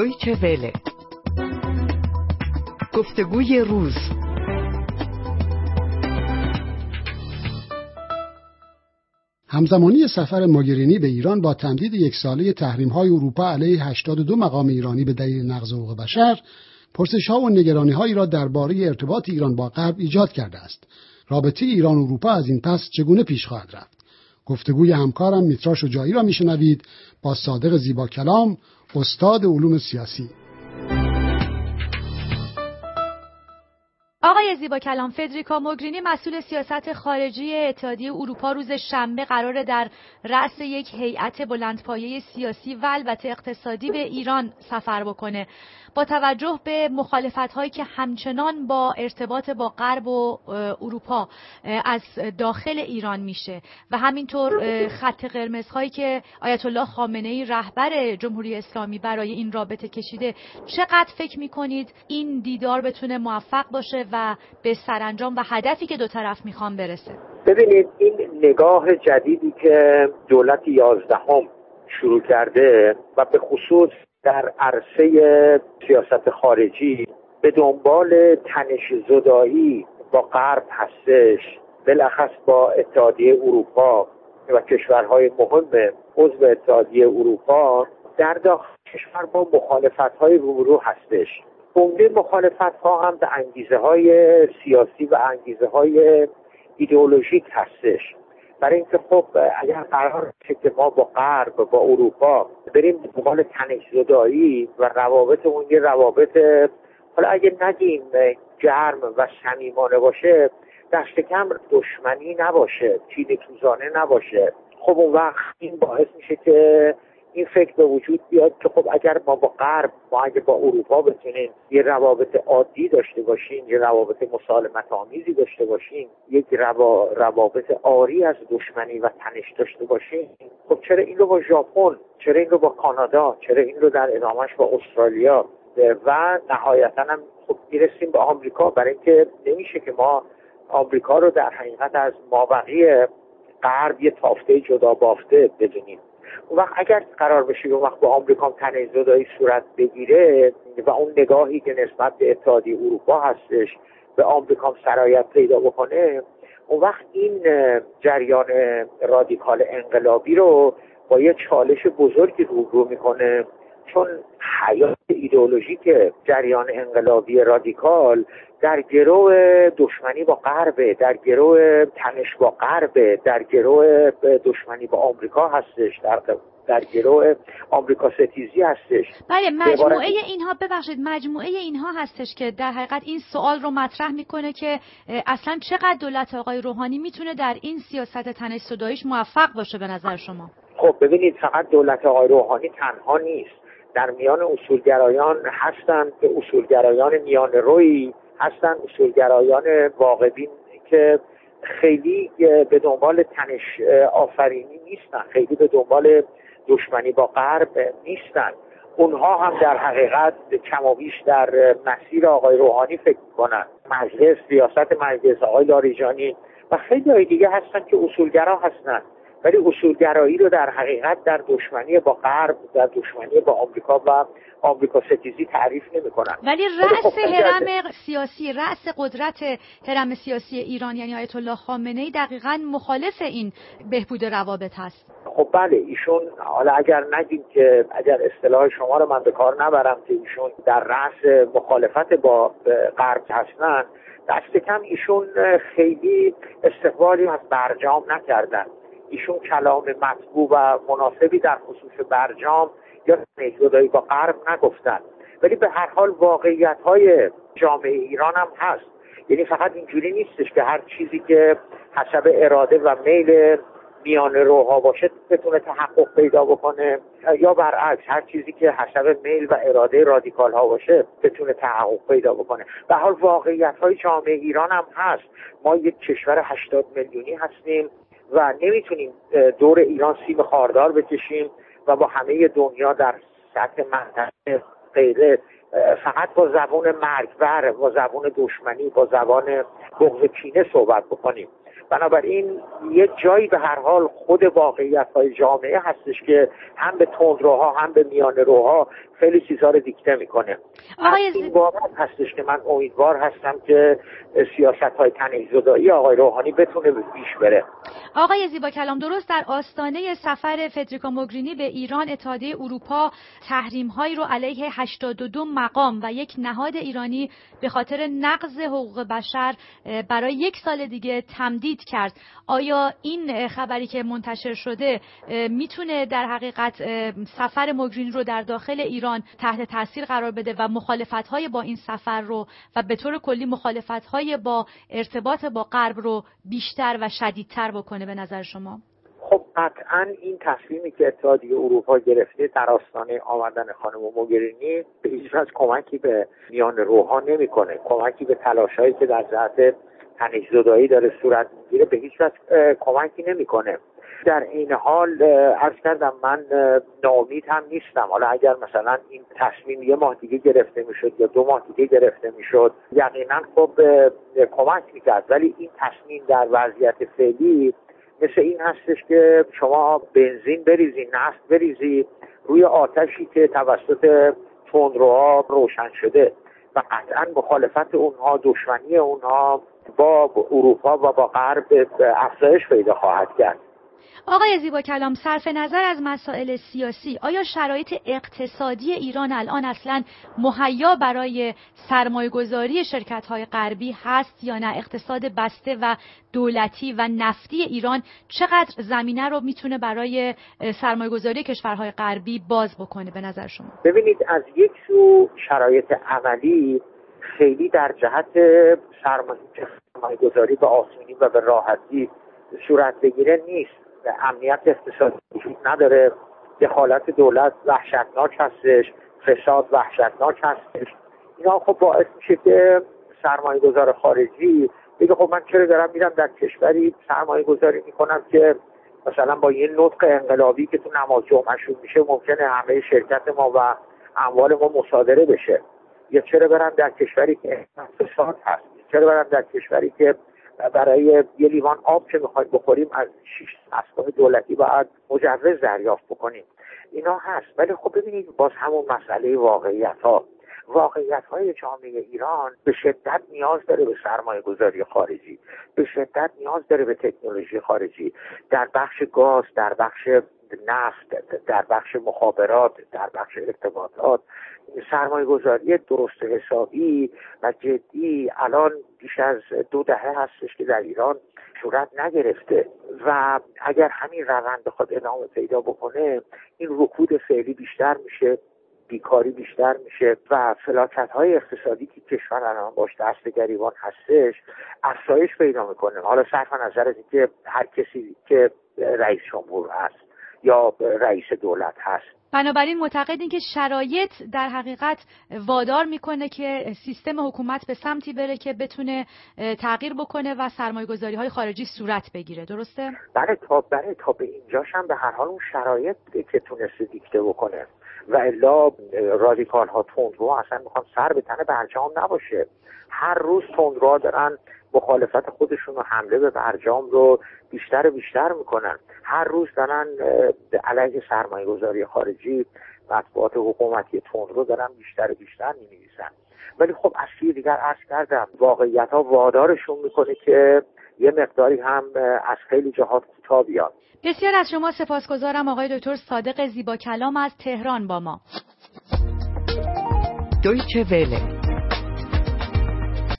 دویچه وله. گفتگوی روز. همزمانی سفر ماگرینی به ایران با تمدید یک ساله تحریم های اروپا علیه 82 مقام ایرانی به دلیل نقض حقوق بشر پرسش ها و نگرانی هایی را درباره ارتباط ایران با غرب ایجاد کرده است. رابطه ایران و اروپا از این پس چگونه پیش خواهد رفت؟ گفتگوی همکارم میترا شجاعی را میشنوید. با صادق زیبا کلام استاد علوم سیاسی. آقای زیبا کلام فدریکا موگرینی مسئول سیاست خارجی اتحادیه اروپا روز شنبه قرار در رأس یک هیئت بلندپایه سیاسی و البته اقتصادی به ایران سفر بکنه. با توجه به مخالفت هایی که همچنان با ارتباط با غرب و اروپا از داخل ایران میشه و همینطور خط قرمز هایی که آیت الله خامنه ای رهبر جمهوری اسلامی برای این رابطه کشیده چقدر فکر می‌کنید این دیدار بتونه موفق باشه و به سرانجام و هدفی که دو طرف می‌خوان برسه. ببینید این نگاه جدیدی که دولت یازدهم شروع کرده و به خصوص در عرصه سیاست خارجی به دنبال تنش زدایی با غرب هستش بالاخص با اتحادیه اروپا و کشورهای مهم عضو اتحادیه اروپا در داخل کشور با مخالفت های روبرو هستش. عمده مخالفت ها هم به انگیزه های سیاسی و انگیزه های ایدئولوژیک هستش. برای اینکه خب اگر قرار که ما با غرب با اروپا بریم دنبال تنش زدایی و روابط اون یه روابط حالا اگه نگیم گرم و صمیمانه باشه دست کم دشمنی نباشه چین توزانه نباشه. خب اون وقت این باعث میشه که این فکر به وجود بیاد که خب اگر ما با غرب ما اگه با اروپا بتونیم یه روابط عادی داشته باشیم یه روابط مسالمت آمیزی داشته باشیم یک روابط آری از دشمنی و تنش داشته باشیم خب چرا این رو با ژاپن چرا این رو با کانادا چرا این رو در ادامهش با استرالیا؟ و نهایتا هم خب می‌رسیم به آمریکا. برای اینکه نمیشه که ما آمریکا رو در حقیقت از مابقی غرب یه تافته جدا بافته بدونیم. اون وقت اگر قرار بشه اون وقت با آمریکا تنه زدایی صورت بگیره و اون نگاهی که نسبت به اتحادیه اروپا هستش به آمریکا سرایت پیدا بکنه اون وقت این جریان رادیکال انقلابی رو با یه چالش بزرگی روبرو می‌کنه. چون حیات ایدئولوژیک جریان انقلابی رادیکال در گروه دشمنی با غرب در گروه تنش با غرب در گروه دشمنی با آمریکا هستش در در گروه آمریکا ستیزی هستش. بله مجموعه اینها ببخشید مجموعه اینها هستش که در حقیقت این سوال رو مطرح می‌کنه که اصلا چقدر دولت آقای روحانی می‌تونه در این سیاست تنش صداییش موفق باشه به نظر شما؟ خب ببینید فقط دولت آقای روحانی تنها نیست. در میان اصولگرایان هستند که اصولگرایان میان روی هستند. اصولگرایان واقعبین که خیلی به دنبال تنش آفرینی نیستن. خیلی به دنبال دشمنی با غرب نیستن. اونها هم در حقیقت کم و بیش در مسیر آقای روحانی فکر می‌کنن. مجلس ریاست مجلس آقای لاریجانی و خیلی های دیگه هستن که اصولگرا هستن. ولی اصولگرایی رو در حقیقت در دشمنی با غرب در دشمنی با آمریکا و آمریکا ستیزی تعریف نمی‌کنن. ولی رأس خب هرم سیاسی رأس قدرت هرم سیاسی ایران یعنی آیت الله خامنه ای دقیقا مخالف این بهبود روابط هست. خب بله ایشون حالا اگر نگیم که اگر اصطلاح شما رو من به کار نبرم که ایشون در رأس مخالفت با غرب هستن دست کم ایشون خیلی استقبالی از برجام نکردن. ایشون کلام مطبوع و مناسبی در خصوص برجام یا نگذاری با غرب نگفتن. ولی به هر حال واقعیت های جامعه ایران هم هست. یعنی فقط اینجوری نیستش که هر چیزی که حسب اراده و میل میان روها باشه بتونه تحقق پیدا بکنه. یا برعکس هر چیزی که حسب میل و اراده رادیکال ها باشه بتونه تحقق پیدا بکنه. به حال واقعیت های جامعه ایران هم هست. ما یک کشور 80 میلیونی هستیم. و نمی‌تونیم دور ایران سیم خاردار بکشیم و با همه دنیا در سطح منطقه غیره فقط با زبان مرگبر با زبان دشمنی با زبان بغض کینه صحبت بکنیم. بنابراین یه جایی به هر حال خود واقعیت های جامعه هستش که هم به تندروها هم به میان روها خیلی چیزها رو دیکته می‌کنه. آقای این بابت هستش که من امیدوار هستم که سیاست های تنهی آقای روحانی بتونه پیش بره. آقای زیبا کلام درست در آستانه سفر فدریکا موگرینی به ایران اتحادیه اروپا تحریم هایی رو علیه 82 مقام و یک نهاد ایرانی به خاطر نقض حقوق بشر برای یک سال دیگه تمدید کرد. آیا این خبری که منتشر شده می‌تونه در حقیقت سفر موگرینی رو در داخل ایران تحت تاثیر قرار بده و مخالفت های با این سفر رو و به طور کلی مخالفت های با ارتباط با غرب رو بیشتر و شدیدتر بکنه به نظر شما؟ خب قطعا این تصمیمی که اتحادیه اروپا گرفته در آستانه آمدن خانم موگرینی به هیچ کمکی به میان روها نمی‌کنه. کمکی به تلاشهایی که در جهت تنش داره صورت می‌گیره به هیچ وجه کمکی نمی‌کنه. در این حال عرض کردم من ناامید هم نیستم. حالا اگر مثلا این تصمیم یه ماه دیگه گرفته می‌شد یا دو ماه دیگه گرفته می‌شد یقینا خب کمک می‌کرد. ولی این تصمیم در وضعیت فعلی مثل این هستش که شما بنزین بریزی نفت بریزی روی آتشی که توسط تندروها روشن شده و قطعا مخالفت اونها دشمنی اونها با اروپا و با غرب افزایش پیدا خواهد کرد. آقای زیبا کلام صرف نظر از مسائل سیاسی آیا شرایط اقتصادی ایران الان اصلا مهیا برای سرمایه گذاری شرکت های غربی هست یا نه؟ اقتصاد بسته و دولتی و نفتی ایران چقدر زمینه رو می‌تونه برای سرمایه گذاری کشورهای غربی باز بکنه به نظر شما؟ ببینید از یک سو شرایط عملی خیلی در جهت سرمایه گذاری به آسونی و به راحتی صورت بگیره نیست. امنیت اقتصادی وجود نداره دخالت دولت وحشتناک هستش فساد وحشتناک هستش. اینا خب باعث میشه که سرمایه گذار خارجی بگه خب من چرا دارم میرم در کشوری سرمایه گذاری می‌کنم که مثلا با یه نطق انقلابی که تو نماز جمعهشون میشه ممکنه همه شرکت ما و اموال ما مصادره بشه. یا چرا برم در کشوری که فساد هست؟ چرا برم در کشوری که برای یه لیوان آب که می‌خوایم بخوریم از شش اسباب دولتی باید مجوز دریافت بکنیم. اینا هست. ولی خب ببینید باز همون مسئله واقعیت ها واقعیت های جامعه ایران به شدت نیاز داره به سرمایه گذاری خارجی. به شدت نیاز داره به تکنولوژی خارجی. در بخش گاز در بخش نفت در بخش مخابرات در بخش ارتباطات سرمایه گذاری درست حسابی و جدی الان بیش از دو دهه هستش که در ایران صورت نگرفته و اگر همین روند بخواد ادامه پیدا بکنه این رکود فعلی بیشتر میشه بیکاری بیشتر میشه و فلاکت های اقتصادی که کشور الان باش دست گریبان هستش افزایش پیدا می‌کنه. حالا صرف نظر از اینکه هر کسی که رئیس جمهور هست. یا رئیس دولت هست. بنابراین معتقدین که شرایط در حقیقت وادار می‌کنه که سیستم حکومت به سمتی بره که بتونه تغییر بکنه و سرمایه گذاری های خارجی صورت بگیره. درسته؟ بله تا بله تا به اینجاش هم به هر حال اون شرایط که تونسته دیکته بکنه. و الا رادیکال ها تندرو اصلا می‌خوان سر به تن برجام نباشه. هر روز تندروها دارن مخالفت خودشون و حمله به برجام رو بیشتر و بیشتر می‌کنن. هر روز دارن علیه سرمایه گذاری خارجی مطبوعات حکومتی رو دارن بیشتر و بیشتر می ولی خب از دیگر عرض کردم واقعیت ها وادارشون می‌کنه که یه مقداری هم از خیلی جهات کوتاه بیاد بسیار از شما سپاسگزارم آقای دکتر صادق زیبا کلام از تهران با ما. دویچه وله.